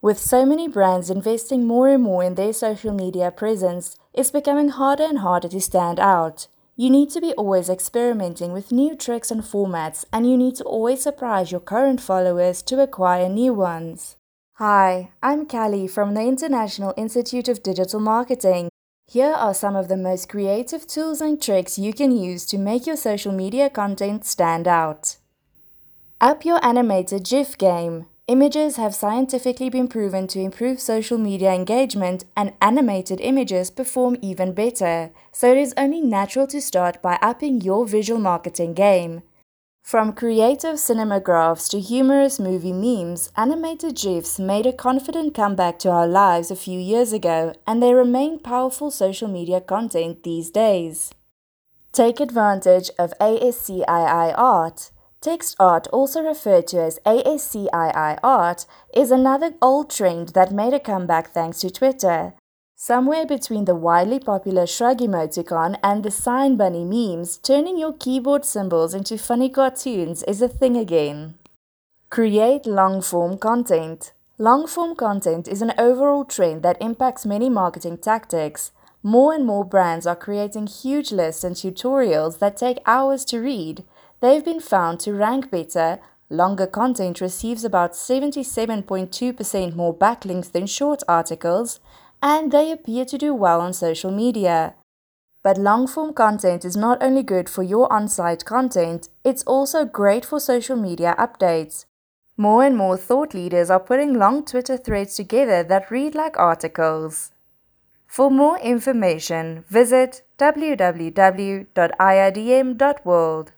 With so many brands investing more and more in their social media presence, it's becoming harder and harder to stand out. You need to be always experimenting with new tricks and formats, and you need to always surprise your current followers to acquire new ones. Hi, I'm Callie from the International Institute of Digital Marketing. Here are some of the most creative tools and tricks you can use to make your social media content stand out. Up your animated GIF game. Images have scientifically been proven to improve social media engagement, and animated images perform even better, so it is only natural to start by upping your visual marketing game. From creative cinemagraphs to humorous movie memes, animated GIFs made a confident comeback to our lives a few years ago, and they remain powerful social media content these days. Take advantage of ASCII art. Text art, also referred to as ASCII art, is another old trend that made a comeback thanks to Twitter. Somewhere between the widely popular shrug emoticon and the sign bunny memes, turning your keyboard symbols into funny cartoons is a thing again. Create long form content. Long form content is an overall trend that impacts many marketing tactics. More and more brands are creating huge lists and tutorials that take hours to read. They've been found to rank better. Longer content receives about 77.2% more backlinks than short articles, and they appear to do well on social media. But long form content is not only good for your on site content, it's also great for social media updates. More and more thought leaders are putting long Twitter threads together that read like articles. For more information, visit www.iidm.world.